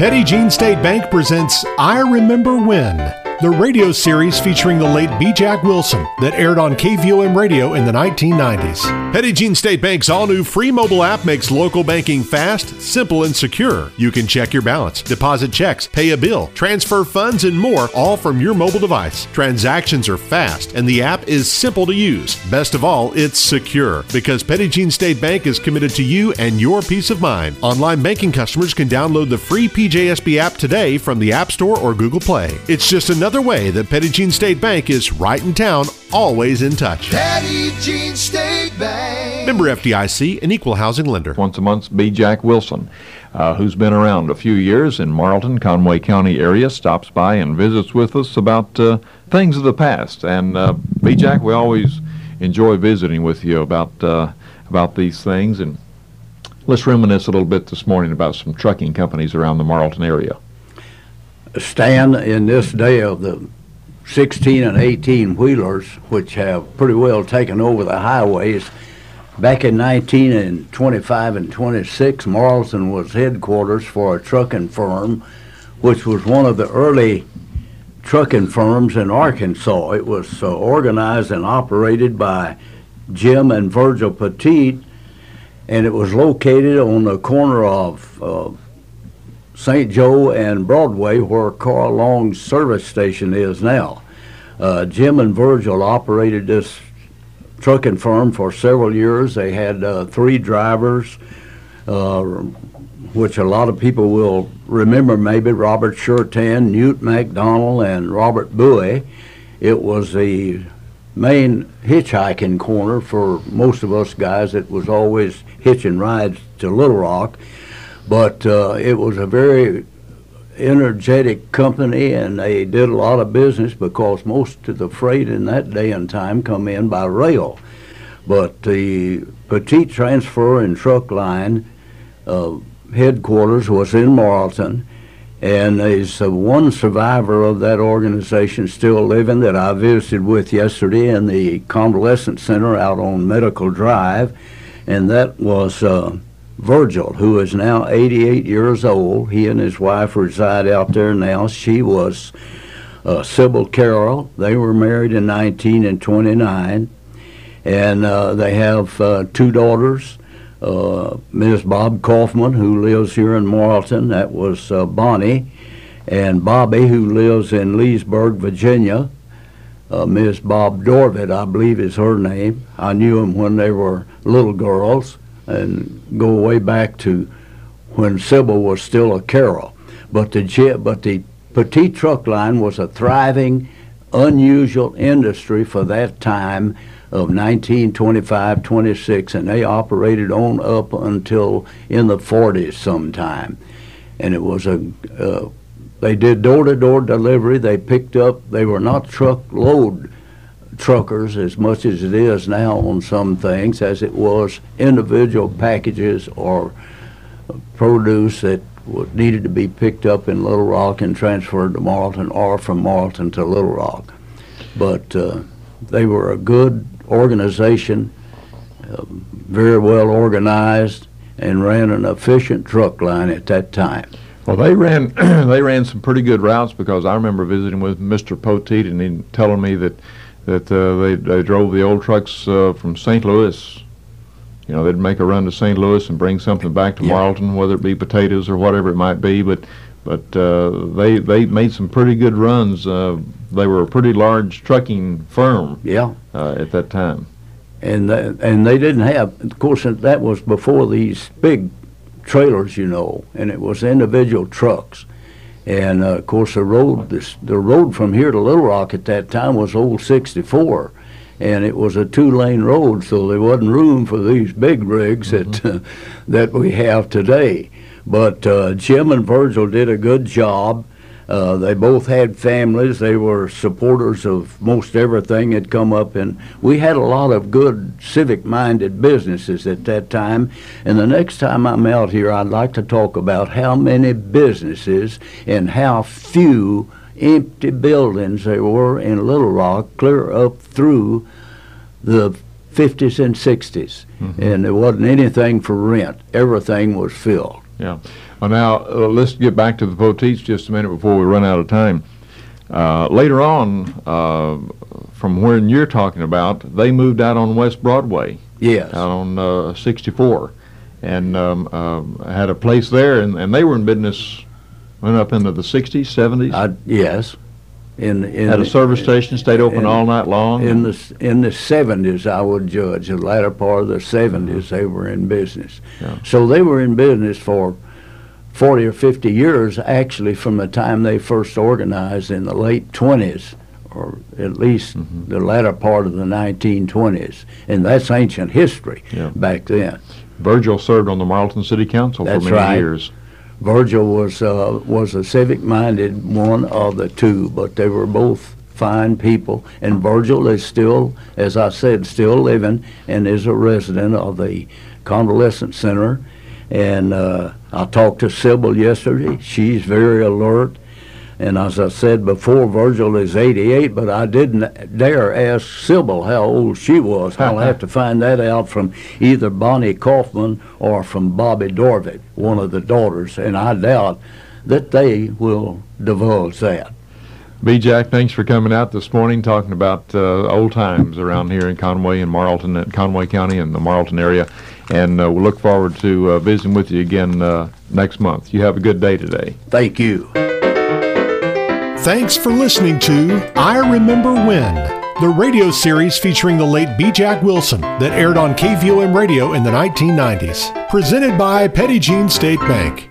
Petit Jean State Bank presents I Remember When, the radio series featuring the late B. Jack Wilson that aired on KVOM radio in the 1990s. Petit Jean State Bank's all new free mobile app makes local banking fast, simple, and secure. You can check your balance, deposit checks, pay a bill, transfer funds, and more, all from your mobile device. Transactions are fast, and the app is simple to use. Best of all, it's secure because Petit Jean State Bank is committed to you and your peace of mind. Online banking customers can download the free PJSB app today from the App Store or Google Play. It's just another way that Petit Jean State Bank is right in town, always in touch. Petit Jean State Bank. Member FDIC, an equal housing lender. Once a month, B. Jack Wilson, uh, who's been around a few years in Morrilton, Conway County area, stops by and visits with us about uh, things of the past. And uh, B. Jack, we always enjoy visiting with you about uh, about these things. And let's reminisce a little bit this morning about some trucking companies around the Morrilton area. Stan, in this day of the 16 and 18 wheelers, which have pretty well taken over the highways, back in 19 and 25 and 26, Morrilton was headquarters for a trucking firm, which was one of the early trucking firms in Arkansas. It was uh, organized and operated by Jim and Virgil Poteet, and it was located on the corner of uh, St. Joe and Broadway, where Carl Long's service station is now. Uh, Jim and Virgil operated this trucking firm for several years. They had uh, three drivers, uh, which a lot of people will remember maybe Robert Shurtan, Newt McDonald, and Robert Bowie. It was the main hitchhiking corner for most of us guys. It was always hitching rides to Little Rock but uh, it was a very energetic company and they did a lot of business because most of the freight in that day and time come in by rail. But the Poteet Transfer and Truck Line uh, headquarters was in Morrilton and there's one survivor of that organization still living that I visited with yesterday in the convalescent center out on Medical Drive and that was uh, Virgil, who is now 88 years old. He and his wife reside out there now. She was uh, Sybil Carroll. They were married in 19 and 29, and uh, they have uh, two daughters. Uh, Ms. Bob Kaufman, who lives here in Morrilton, that was uh, Bonnie, and Bobby, who lives in Leesburg, Virginia. Uh, Ms. Bob Dorvit, I believe is her name. I knew them when they were little girls and go way back to when Sybil was still a Carroll. But the but the Poteet truck line was a thriving, unusual industry for that time of 1925, 26, and they operated on up until in the 40s sometime. And it was a, uh, they did door-to-door delivery. They picked up, they were not truck truckload truckers as much as it is now on some things as it was individual packages or produce that needed to be picked up in Little Rock and transferred to Morrilton or from Morrilton to Little Rock. But uh, they were a good organization, uh, very well organized, and ran an efficient truck line at that time. Well, they ran they ran some pretty good routes because I remember visiting with Mr. Poteet and he telling me that that uh, they they drove the old trucks uh, from St. Louis. You know, they'd make a run to St. Louis and bring something back to Yeah. Morrilton, whether it be potatoes or whatever it might be. But but uh, they they made some pretty good runs. Uh, they were a pretty large trucking firm Yeah. uh, at that time. and th- and they didn't have. Of course, that was before these big trailers, you know, and it was individual trucks. And uh, of course, the road this, the road from here to Little Rock at that time was old 64, and it was a two-lane road, so there wasn't room for these big rigs that uh, that we have today. But uh, Jim and Virgil did a good job. Uh, they both had families. They were supporters of most everything that come up, and we had a lot of good civic-minded businesses at that time. And the next time I'm out here, I'd like to talk about how many businesses and how few empty buildings there were in Little Rock, clear up through the 50s and 60s, and there wasn't anything for rent. Everything was filled. Yeah. Well, now uh, let's get back to the Poteets just a minute before we run out of time. Uh, later on, uh, from when you're talking about, they moved out on West Broadway, Yes. out on uh, 64, and um, uh, had a place there, and, and they were in business, went up into the 60s, 70s. I, yes. In, in had a service station, stayed open in- all night long. In the in the seventies, I would judge the latter part of the seventies, they were in business. Yeah. So they were in business for forty or fifty years, actually, from the time they first organized in the late twenties, or at least Mm-hmm. the latter part of the nineteen twenties, and that's ancient history Yeah. back then. Virgil served on the Morrilton City Council That's for many right. years. Virgil was uh, was a civic-minded one of the two, but they were both fine people. And Virgil is still, as I said, still living and is a resident of the convalescent center. And uh, I talked to Sybil yesterday. She's very alert. And as I said before, Virgil is 88, but I didn't dare ask Sybil how old she was. I'll have to find that out from either Bonnie Kaufman or from Bobby Dorvit, one of the daughters, and I doubt that they will divulge that. B. Jack, thanks for coming out this morning talking about uh, old times around here in Conway and Morrilton, Conway County and the Morrilton area. And uh, we'll look forward to uh, visiting with you again uh, next month. You have a good day today. Thank you. Thanks for listening to I Remember When, the radio series featuring the late B. Jack Wilson that aired on KVOM radio in the 1990s. Presented by Petit Jean State Bank.